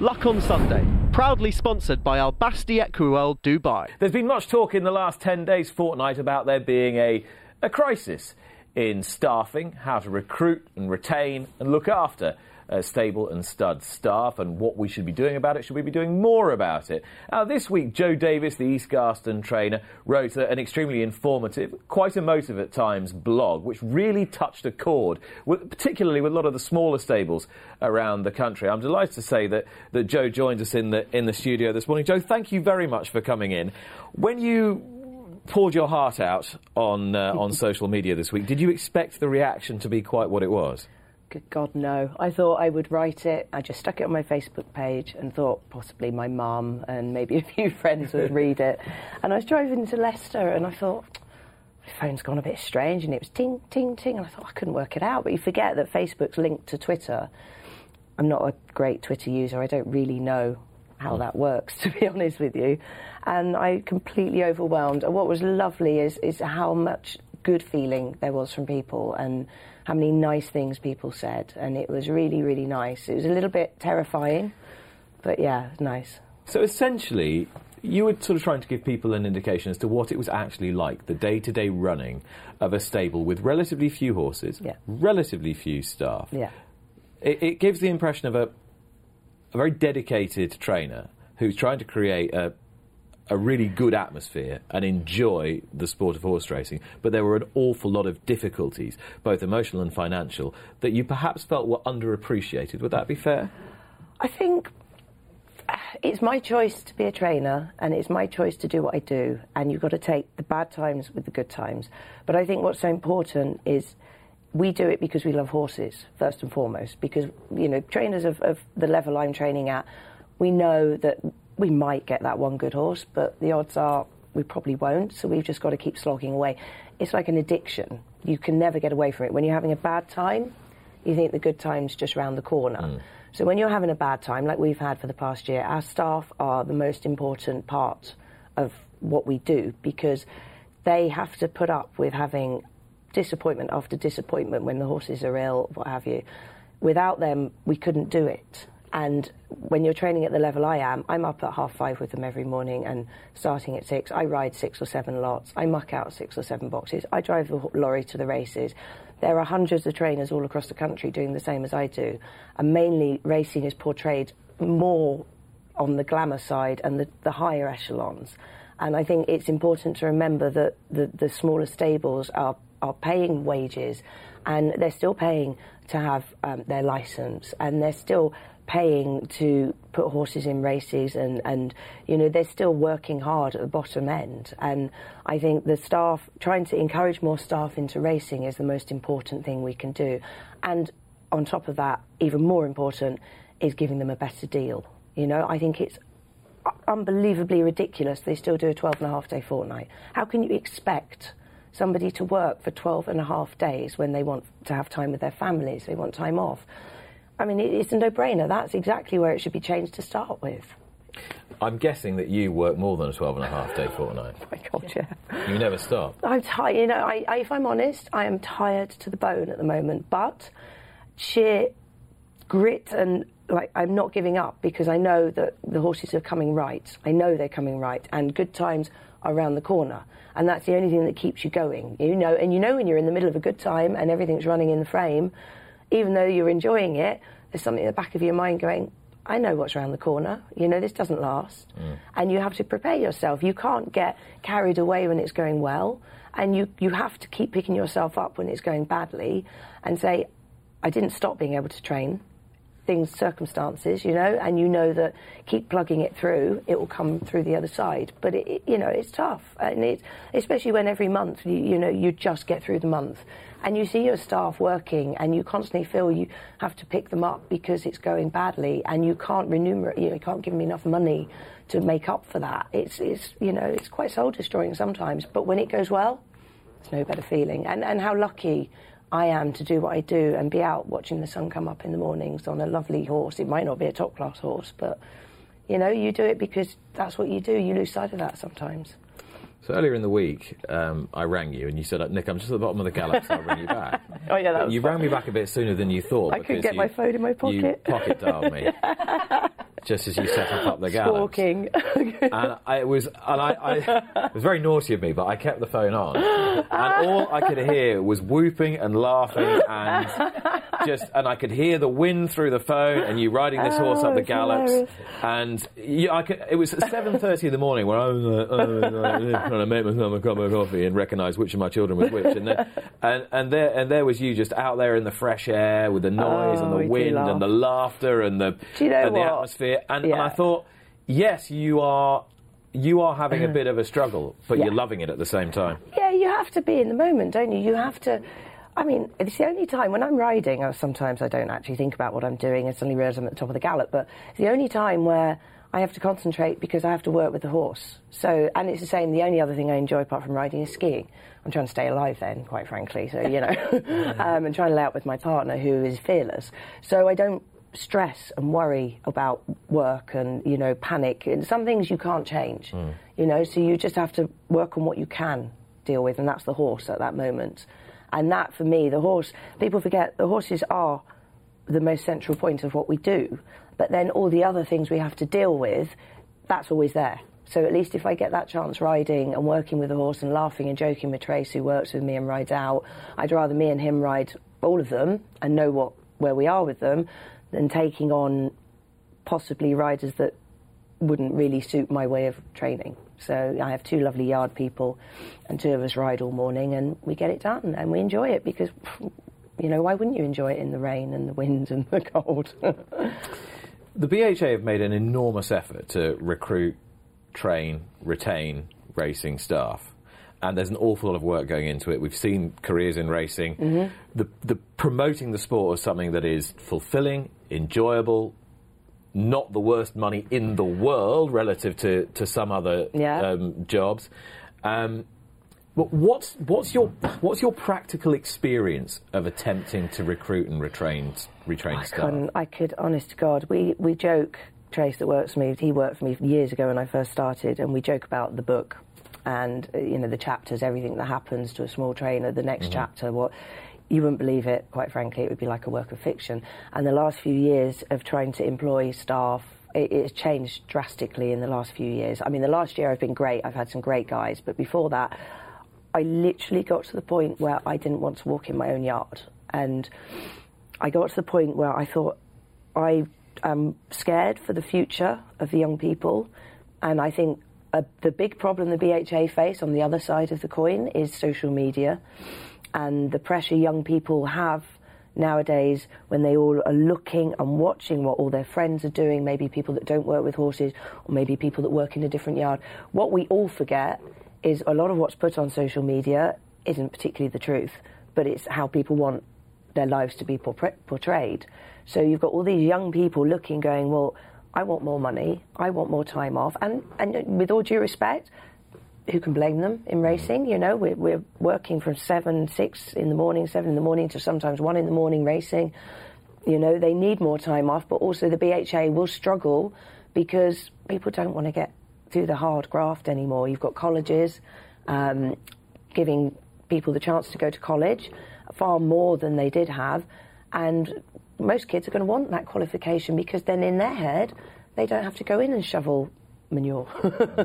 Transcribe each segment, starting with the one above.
Luck on Sunday, proudly sponsored by Al Basti Equiworld Dubai. There's been much talk in the last 10 days, fortnight, about there being a, a crisis in staffing, how to recruit and retain and look after uh, stable and stud staff and what we should be doing about it. Should we be doing more about it? Now, this week, Jo Davis, the East Garston trainer, wrote an extremely informative, quite emotive at times blog, which really touched a chord, with, particularly with a lot of the smaller stables around the country. I'm delighted to say that, that Jo joins us in the, in the studio this morning. Jo, thank you very much for coming in. When you poured your heart out on uh, on social media this week. Did you expect the reaction to be quite what it was? God, no. I thought I would write it. I just stuck it on my Facebook page and thought possibly my mum and maybe a few friends would read it. And I was driving to Leicester and I thought, my phone's gone a bit strange and it was ting, ting, ting. And I thought I couldn't work it out. But you forget that Facebook's linked to Twitter. I'm not a great Twitter user. I don't really know how that works, to be honest with you. And I completely overwhelmed. And what was lovely is, is how much good feeling there was from people and how many nice things people said, and it was really, really nice. It was a little bit terrifying, but yeah, nice. So essentially, you were sort of trying to give people an indication as to what it was actually like, the day to day running of a stable with relatively few horses, yeah. relatively few staff. Yeah. It, it, gives the impression of a, a very dedicated trainer who's trying to create a, a really good atmosphere and enjoy the sport of horse racing, but there were an awful lot of difficulties, both emotional and financial, that you perhaps felt were underappreciated. Would that be fair? I think uh, it's my choice to be a trainer and it's my choice to do what I do, and you've got to take the bad times with the good times. But I think what's so important is we do it because we love horses, first and foremost, because, you know, trainers of, of the level I'm training at, we know that we might get that one good horse, but the odds are we probably won't. So we've just got to keep slogging away. It's like an addiction. You can never get away from it. When you're having a bad time, you think the good time's just round the corner. Mm. So when you're having a bad time, like we've had for the past year, our staff are the most important part of what we do because they have to put up with having disappointment after disappointment when the horses are ill, what have you. Without them, we couldn't do it. And when you're training at the level I am, I'm up at half five with them every morning and starting at six. I ride six or seven lots. I muck out six or seven boxes. I drive the lorry to the races. There are hundreds of trainers all across the country doing the same as I do. And mainly, racing is portrayed more on the glamour side and the, the higher echelons. And I think it's important to remember that the, the smaller stables are, are paying wages and they're still paying to have um, their license and they're still paying to put horses in races and, and you know they're still working hard at the bottom end. And I think the staff trying to encourage more staff into racing is the most important thing we can do. And on top of that even more important is giving them a better deal. You know I think it's unbelievably ridiculous. They still do a 12 and a half day fortnight. How can you expect somebody to work for 12 and a half days when they want to have time with their families? They want time off I mean, it's a no-brainer. That's exactly where it should be changed to start with. I'm guessing that you work more than a 12 and a half day fortnight. Oh my God, yeah. You never stop. I'm tired. You know, I, I, if I'm honest, I am tired to the bone at the moment. But sheer grit and like I'm not giving up because I know that the horses are coming right. I know they're coming right, and good times are around the corner. And that's the only thing that keeps you going. You know, and you know when you're in the middle of a good time and everything's running in the frame even though you're enjoying it, there's something in the back of your mind going, I know what's around the corner. You know, this doesn't last. Mm. And you have to prepare yourself. You can't get carried away when it's going well. And you, you have to keep picking yourself up when it's going badly and say, I didn't stop being able to train. Things, circumstances, you know, and you know that keep plugging it through, it will come through the other side. But it, it, you know, it's tough, and it, especially when every month you, you know you just get through the month. And you see your staff working and you constantly feel you have to pick them up because it's going badly and you can't remunerate you, know, you can't give them enough money to make up for that. It's, it's you know it's quite soul destroying sometimes. But when it goes well it's no better feeling. And and how lucky I am to do what I do and be out watching the sun come up in the mornings on a lovely horse it might not be a top class horse but you know you do it because that's what you do you lose sight of that sometimes so earlier in the week, um, I rang you and you said, "Nick, I'm just at the bottom of the galaxy. I'll ring you back." oh yeah, that You fun. rang me back a bit sooner than you thought. I could get you, my phone in my pocket. You pocket dialed me. just as you set up the gallops. Stalking. and I was, and I, I, it was very naughty of me, but I kept the phone on, and all I could hear was whooping and laughing, and just, and I could hear the wind through the phone, and you riding this horse Oh, up the gallops, hilarious. and you, I could, it was seven thirty in the morning when I was uh, uh, trying to make myself a cup of coffee and recognise which of my children was which, and then, and and there and there was you just out there in the fresh air with the noise and Oh, the wind and the laughter and the you know and the what? Atmosphere, and, and I thought, yes, you are. You are having a bit of a struggle, but Yeah. you're loving it at the same time. Yeah, you have to be in the moment, don't you? You have to. I mean, it's the only time when I'm riding. uh, Sometimes I don't actually think about what I'm doing and suddenly realise I'm at the top of the gallop. But it's the only time where I have to concentrate because I have to work with the horse. So, and it's the same. The only other thing I enjoy apart from riding is skiing. I'm trying to stay alive then, quite frankly. So you know, um, and trying to lay out with my partner who is fearless. So I don't stress and worry about work and you know panic. And some things you can't change hmm. you know so you just have to work on what you can deal with and that's the horse at that moment. And that for me the horse people forget the horses are the most central point of what we do. But then all the other things we have to deal with that's always there. So at least if I get that chance riding and working with the horse and laughing and joking with Trace who works with me and rides out, I'd rather me and him ride all of them and know what where we are with them than taking on possibly riders that wouldn't really suit my way of training. So I have two lovely yard people and two of us ride all morning and we get it done and we enjoy it because you know, why wouldn't you enjoy it in the rain and the wind and the cold? The BHA have made an enormous effort to recruit, train, retain racing staff. And there's an awful lot of work going into it. We've seen careers in racing. Mm-hmm. The, the promoting the sport as something that is fulfilling, enjoyable, not the worst money in the world relative to, to some other Yeah. um, jobs. Um, but what's what's your what's your practical experience of attempting to recruit and retrain retrain I staff? I could, honest to God, we, we joke. Trace that works for me, he worked for me years ago when I first started, and we joke about the book and uh, you know the chapters, everything that happens to a small trainer. The next chapter, what you wouldn't believe it. Quite frankly, it would be like a work of fiction. And the last few years of trying to employ staff. It, it's changed drastically in the last few years. I mean, the last year I've been great. I've had some great guys, but before that, I literally got to the point where I didn't want to walk in my own yard. And I got to the point where I thought I am scared for the future of the young people. And I think uh, the big problem the BHA face on the other side of the coin is social media and the pressure young people have nowadays when they all are looking and watching what all their friends are doing, maybe people that don't work with horses or maybe people that work in a different yard. What we all forget is a lot of what's put on social media isn't particularly the truth, but it's how people want their lives to be portrayed. So you've got all these young people looking, going, well, I want more money, I want more time off, and and with all due respect, who can blame them in racing? You know, we're, we're working from seven, six in the morning, seven in the morning to sometimes one in the morning racing. You know, they need more time off, but also the BHA will struggle because people don't want to get through the hard graft anymore. You've got colleges um, giving people the chance to go to college far more than they did have, and most kids are going to want that qualification because then in their head they don't have to go in and shovel manure.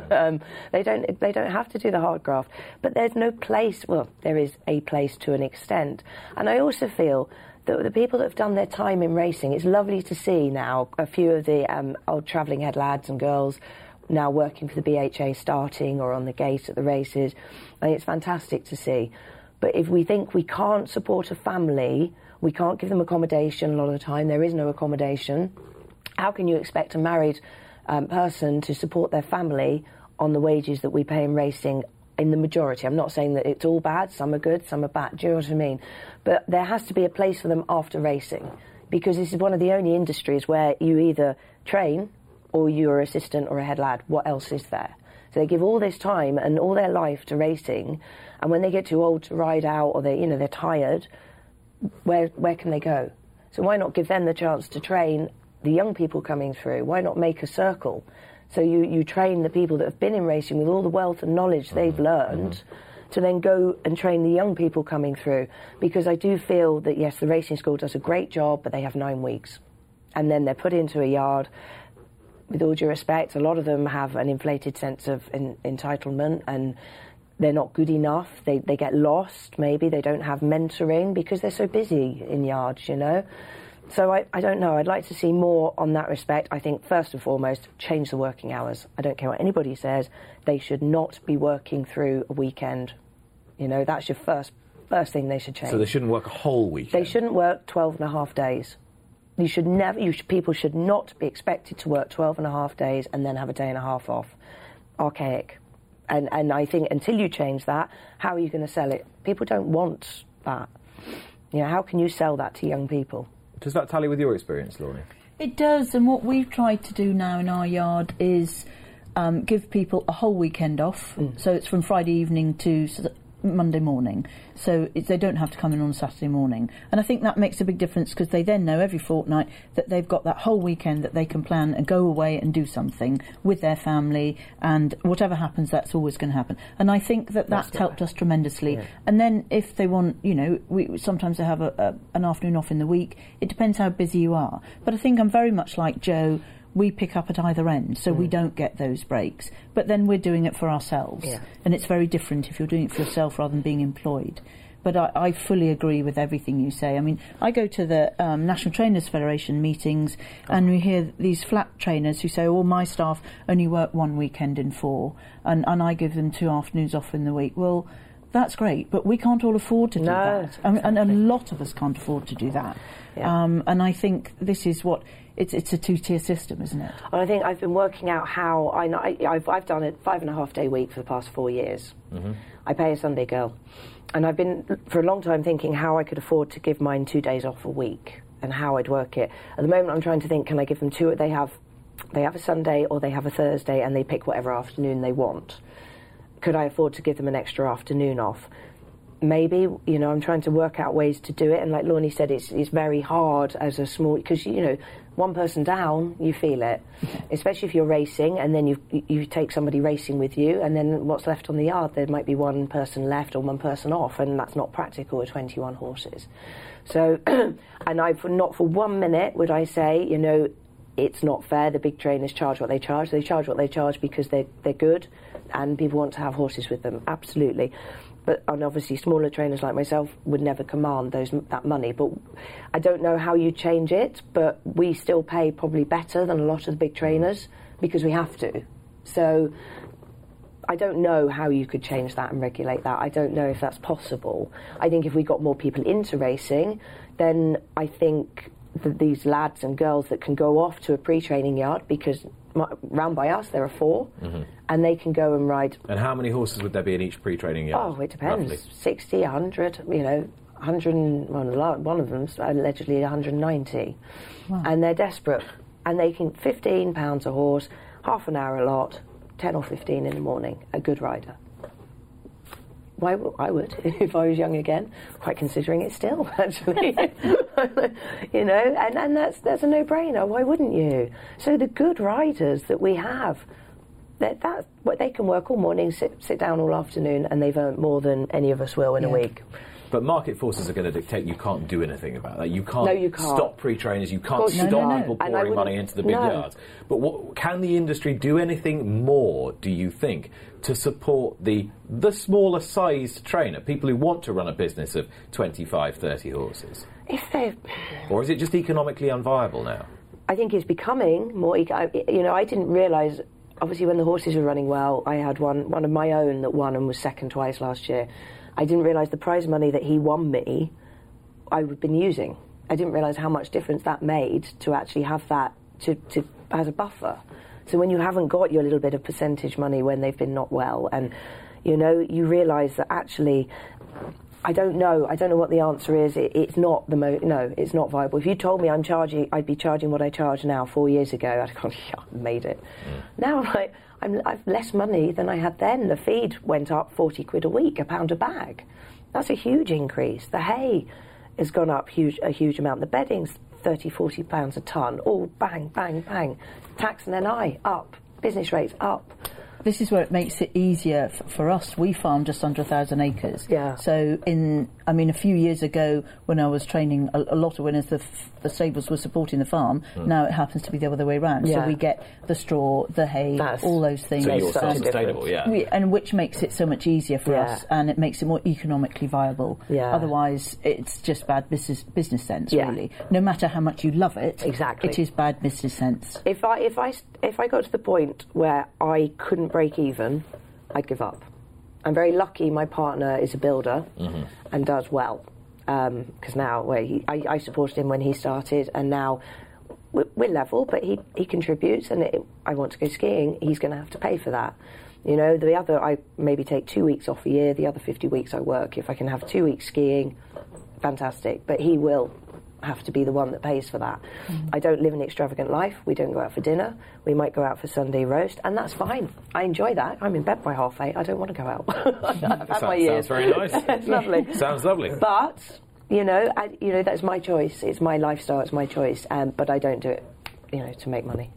um, they don't. They don't have to do the hard graft. But there's no place. Well, there is a place to an extent, and I also feel that the people that have done their time in racing. It's lovely to see now a few of the um, old travelling head lads and girls now working for the BHA, starting or on the gate at the races, and it's fantastic to see. But if we think we can't support a family, we can't give them accommodation a lot of the time. There is no accommodation. How can you expect a married um, person to support their family on the wages that we pay in racing in the majority? I'm not saying that it's all bad, some are good, some are bad. Do you know what I mean? But there has to be a place for them after racing because this is one of the only industries where you either train or you're an assistant or a head lad. What else is there? So they give all this time and all their life to racing, and when they get too old to ride out or they, you know, they're tired, where where can they go? So why not give them the chance to train the young people coming through? Why not make a circle? So you, you train the people that have been in racing with all the wealth and knowledge mm-hmm. they've learned mm-hmm. to then go and train the young people coming through. Because I do feel that yes, the racing school does a great job, but they have nine weeks. And then they're put into a yard with all due respect, a lot of them have an inflated sense of in, entitlement and they're not good enough. They, they get lost, maybe. They don't have mentoring because they're so busy in yards, you know. So I, I don't know. I'd like to see more on that respect. I think, first and foremost, change the working hours. I don't care what anybody says. They should not be working through a weekend. You know, that's your first first thing they should change. So they shouldn't work a whole weekend. They shouldn't work 12 and a half days. You should never, you should, people should not be expected to work 12 and a half days and then have a day and a half off. Archaic. And, and I think until you change that, how are you going to sell it? People don't want that. You know, how can you sell that to young people? Does that tally with your experience, Lorna? It does, and what we've tried to do now in our yard is um, give people a whole weekend off. So it's from Friday evening to s- Monday morning. So they don't have to come in on Saturday morning. And I think that makes a big difference because they then know every fortnight that they've got that whole weekend that they can plan and go away and do something with their family. And whatever happens, that's always going to happen. And I think that that's, helped us tremendously. And then if they want, you know, we sometimes they have a, a, an afternoon off in the week. It depends how busy you are. But I think I'm very much like Jo. We pick up at either end, so we don't get those breaks. But then we're doing it for ourselves, Yeah. and it's very different if you're doing it for yourself rather than being employed. But I, I fully agree with everything you say. I mean, I go to the um, National Trainers Federation meetings, and we hear these flat trainers who say, "Oh, my staff only work one weekend in four, and, and I give them two afternoons off in the week." Well, that's great, but we can't all afford to do No, that, and, and a lot of us can't afford to do that. Yeah. Um, and I think this is what it's, it's a two-tier system, isn't it? And I think I've been working out how I, know- I I've, I've done a five and a half day week for the past four years. Mm-hmm. I pay a Sunday girl, and I've been for a long time thinking how I could afford to give mine two days off a week and how I'd work it. At the moment, I'm trying to think: can I give them two? They have they have a Sunday or they have a Thursday, and they pick whatever afternoon they want. Could I afford to give them an extra afternoon off? maybe you know I'm trying to work out ways to do it and like Lorne said it's it's very hard as a small because you know one person down you feel it. Especially if you're racing and then you you take somebody racing with you and then what's left on the yard there might be one person left or one person off and that's not practical with 21 horses. So and I for not for one minute would I say you know it's not fair. The big trainers charge what they charge. They charge what they charge because they they're good and people want to have horses with them absolutely but and obviously smaller trainers like myself would never command those that money. But I don't know how you change it. But we still pay probably better than a lot of the big trainers because we have to. So I don't know how you could change that and regulate that. I don't know if that's possible. I think if we got more people into racing, then I think that these lads and girls that can go off to a pre-training yard because round by us there are 4 mm-hmm. and they can go and ride And how many horses would there be in each pre-training yard? Oh, it depends. roughly? 60, 100, you know, 100, well, one of them's allegedly 190. And they're desperate. And they can, £15 a horse, half an hour a lot, 10 or 15 in the morning, a good rider. Why I would if I was young again, quite considering it still, actually. you know, and, and that's that's a no-brainer. Why wouldn't you? So the good riders that we have, that that what they can work all morning, sit sit down all afternoon, and they've earned more than any of us will in a week. But market forces are going to dictate you can't do anything about that. You can't, No, you can't. stop pre-trainers. You can't stop No, no, people pouring money into the big yards. But what, can the industry do anything more? Do you think to support the the smaller sized trainer, people who want to run a business of 25, 30 horses, If they, or is it just economically unviable now? I think it's becoming more. eco- You know, I didn't realise. Obviously, when the horses were running well, I had one one of my own that won and was second twice last year. I didn't realise the prize money that he won me, I've been using. I didn't realise how much difference that made to actually have that to, to as a buffer. So when you haven't got your little bit of percentage money when they've been not well, and you know, you realise that actually I don't know. I don't know what the answer is. It, it's not the mo- no. It's not viable. If you told me I'm charging, I'd be charging what I charge now. Four years ago, I'd have gone, yeah, I made it. Mm. Now I'm like, I'm, I've less money than I had then. The feed went up forty quid a week, a pound a bag. That's a huge increase. The hay has gone up huge, a huge amount. The bedding's 30, 40 pounds a ton. All bang, bang, bang. Tax and NI up. Business rates up. This is where it makes it easier f- for us. We farm just under a thousand acres. Yeah. So in, I mean, a few years ago when I was training a, a lot of winners, the, f- the stables were supporting the farm. Mm. Now it happens to be the other way around. Yeah. So we get the straw, the hay, That's- all those things. So you're such a self-sustainable, yeah. We, and which makes it so much easier for Yeah. us, and it makes it more economically viable. Yeah. Otherwise, it's just bad business business sense, Yeah. really. No matter how much you love it, Exactly. it is bad business sense. If I if I if I got to the point where I couldn't break even, I'd give up. I'm very lucky. My partner is a builder mm-hmm. and does well. Um, because now, where he, I, I supported him when he started, and now we're, we're level. But he, he contributes, and it, I want to go skiing. He's going to have to pay for that. You know, the other I maybe take two weeks off a year. The other 50 weeks I work. If I can have two weeks skiing, fantastic. But he will have to be the one that pays for that. I don't live an extravagant life. We don't go out for dinner. We might go out for Sunday roast, and that's fine. I enjoy that. I'm in bed by half eight. I don't want to go out. I've had Sounds- my years. sounds very nice. it's lovely. Sounds lovely. But you know, I, you know that's my choice. It's my lifestyle. It's my choice. Um, but I don't do it, you know, to make money.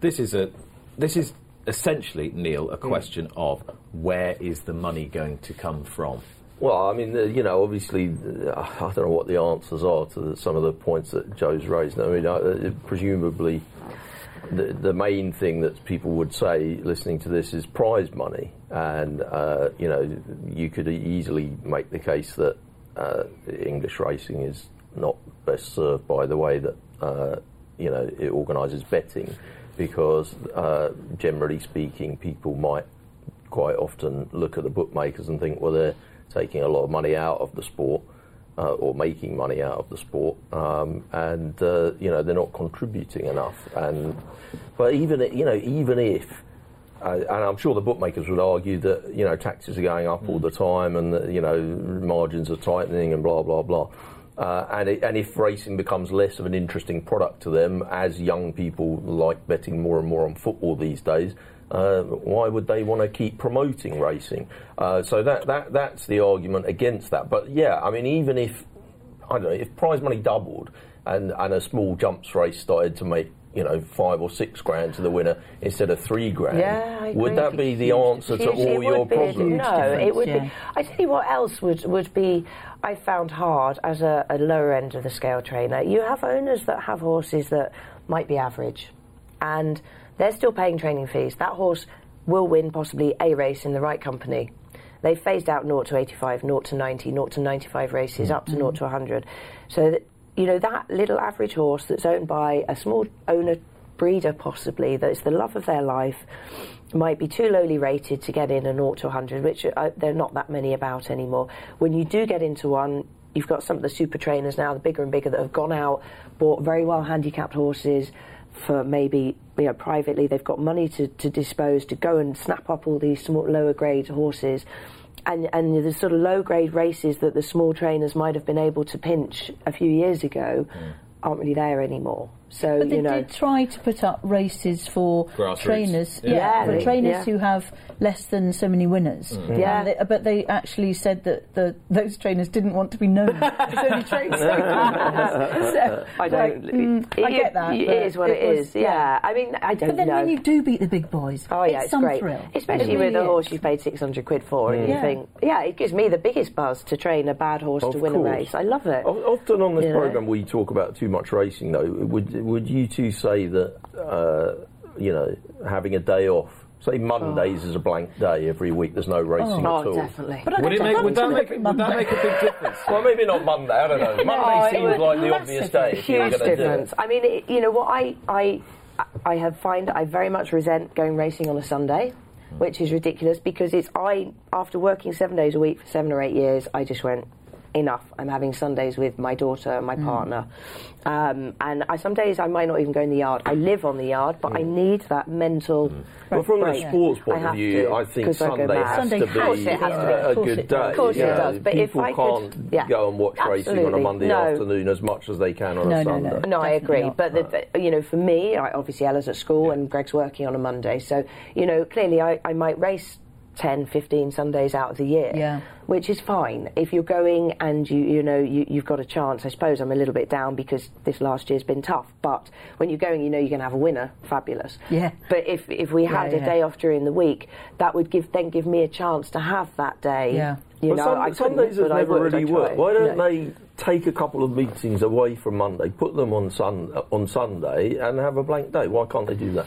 this is a this is essentially Neil a question of where is the money going to come from? Well, I mean, uh, you know, obviously, uh, I don't know what the answers are to some of the points that Jo's raised. I mean, uh, presumably, the, the main thing that people would say listening to this is prize money, and uh, you know, you could easily make the case that uh, English racing is not best served by the way that uh, you know it organises betting, because generally speaking, people might quite often look at the bookmakers and think, well, they're taking a lot of money out of the sport. Uh, or making money out of the sport, um, and uh, you know they're not contributing enough. And but even you know even if, uh, and I'm sure the bookmakers would argue that you know taxes are going up all the time, and that, you know margins are tightening, and blah blah blah. Uh, and, it, and if racing becomes less of an interesting product to them, as young people like betting more and more on football these days, uh, why would they want to keep promoting racing? Uh, so that, that that's the argument against that. But yeah, I mean, even if I don't know if prize money doubled and, and a small jumps race started to make you know five or six grand to the winner instead of three grand, Yeah, would that be the answer to Huge- it all your would be. problems? No, it would yeah. be. I tell you what else would, would be, I found hard as a, a lower end of the scale trainer. You have owners that have horses that might be average, and they're still paying training fees. That horse will win possibly a race in the right company. They've phased out 0 to 85, 0 to 90, 0 to 95 races, up to 0 to 100. So, that, you know, that little average horse that's owned by a small owner breeder, possibly, that's the love of their life, might be too lowly rated to get in a 0 to 100, which uh, there are not that many about anymore. When you do get into one, you've got some of the super trainers now, the bigger and bigger, that have gone out, bought very well handicapped horses for maybe you know privately they've got money to, to dispose to go and snap up all these small lower grade horses. And and the sort of low grade races that the small trainers might have been able to pinch a few years ago aren't really there anymore so But they you know did try to put up races for Grassroots. trainers, Yeah. Yeah, for they- trainers yeah. who have less than so many winners. Mm. Yeah. They- but they actually said that the, those trainers didn't want to be known as only trainers. so, I don't. like, mm, I get that. It is what it was- is. Yeah. I mean, I don't know. But then know. when you do beat the big boys, Oh yeah, it's, some great, thrill. especially It with a horse is. you paid six hundred quid for, and you Yeah. think, yeah, it gives me the biggest buzz to train a bad horse Of to win course. a race. I love it. Often on this program, we talk about too much racing. Though, would would you two say that uh, you know having a day off, say Mondays is a blank day every week, there's no racing Oh, at all. definitely. But I Would it make would that make would that make a big difference? Well, maybe not Monday. I don't know. Monday Oh, it seems would- like the obvious day. if you're Huge gonna do it. difference. I mean, it, you know what I I I have find I very much resent going racing on a Sunday, which is ridiculous because it's I after working seven days a week for seven or eight years, I just went enough. I'm having Sundays with my daughter and my mm. partner, um, and I, some days I might not even go in the yard. I live on the yard, but I mm. need that mental. Mm. Well, from break. the sports I point of view, I think 'cause I go Sunday mad. has Sunday to has be to be, a, uh, a good it day. Of course it does, but if people I can't could- yeah, go and watch racing on a. Monday No. afternoon as much as they can on No, a Sunday. no. No, I agree. not. But the, the, you know, for me, I, obviously Ella's at school and Greg's working on a Monday, so you know, clearly I, I might race 10, 15 Sundays out of the year. Yeah. Which is fine. If you're going and you, you know, you, you've got a chance, I suppose I'm a little bit down because this last year's been tough, but when you're going, you know you're going to have a winner, fabulous. Yeah. But if, if we had Yeah, a yeah. day off during the week, that would give then give me a chance to have that day. Yeah. You Well, know, some, I couldn't, Sundays have never would, really worked. Why don't you know. they take a couple of meetings away from Monday, put them on sun on Sunday, and have a blank day? Why can't they do that?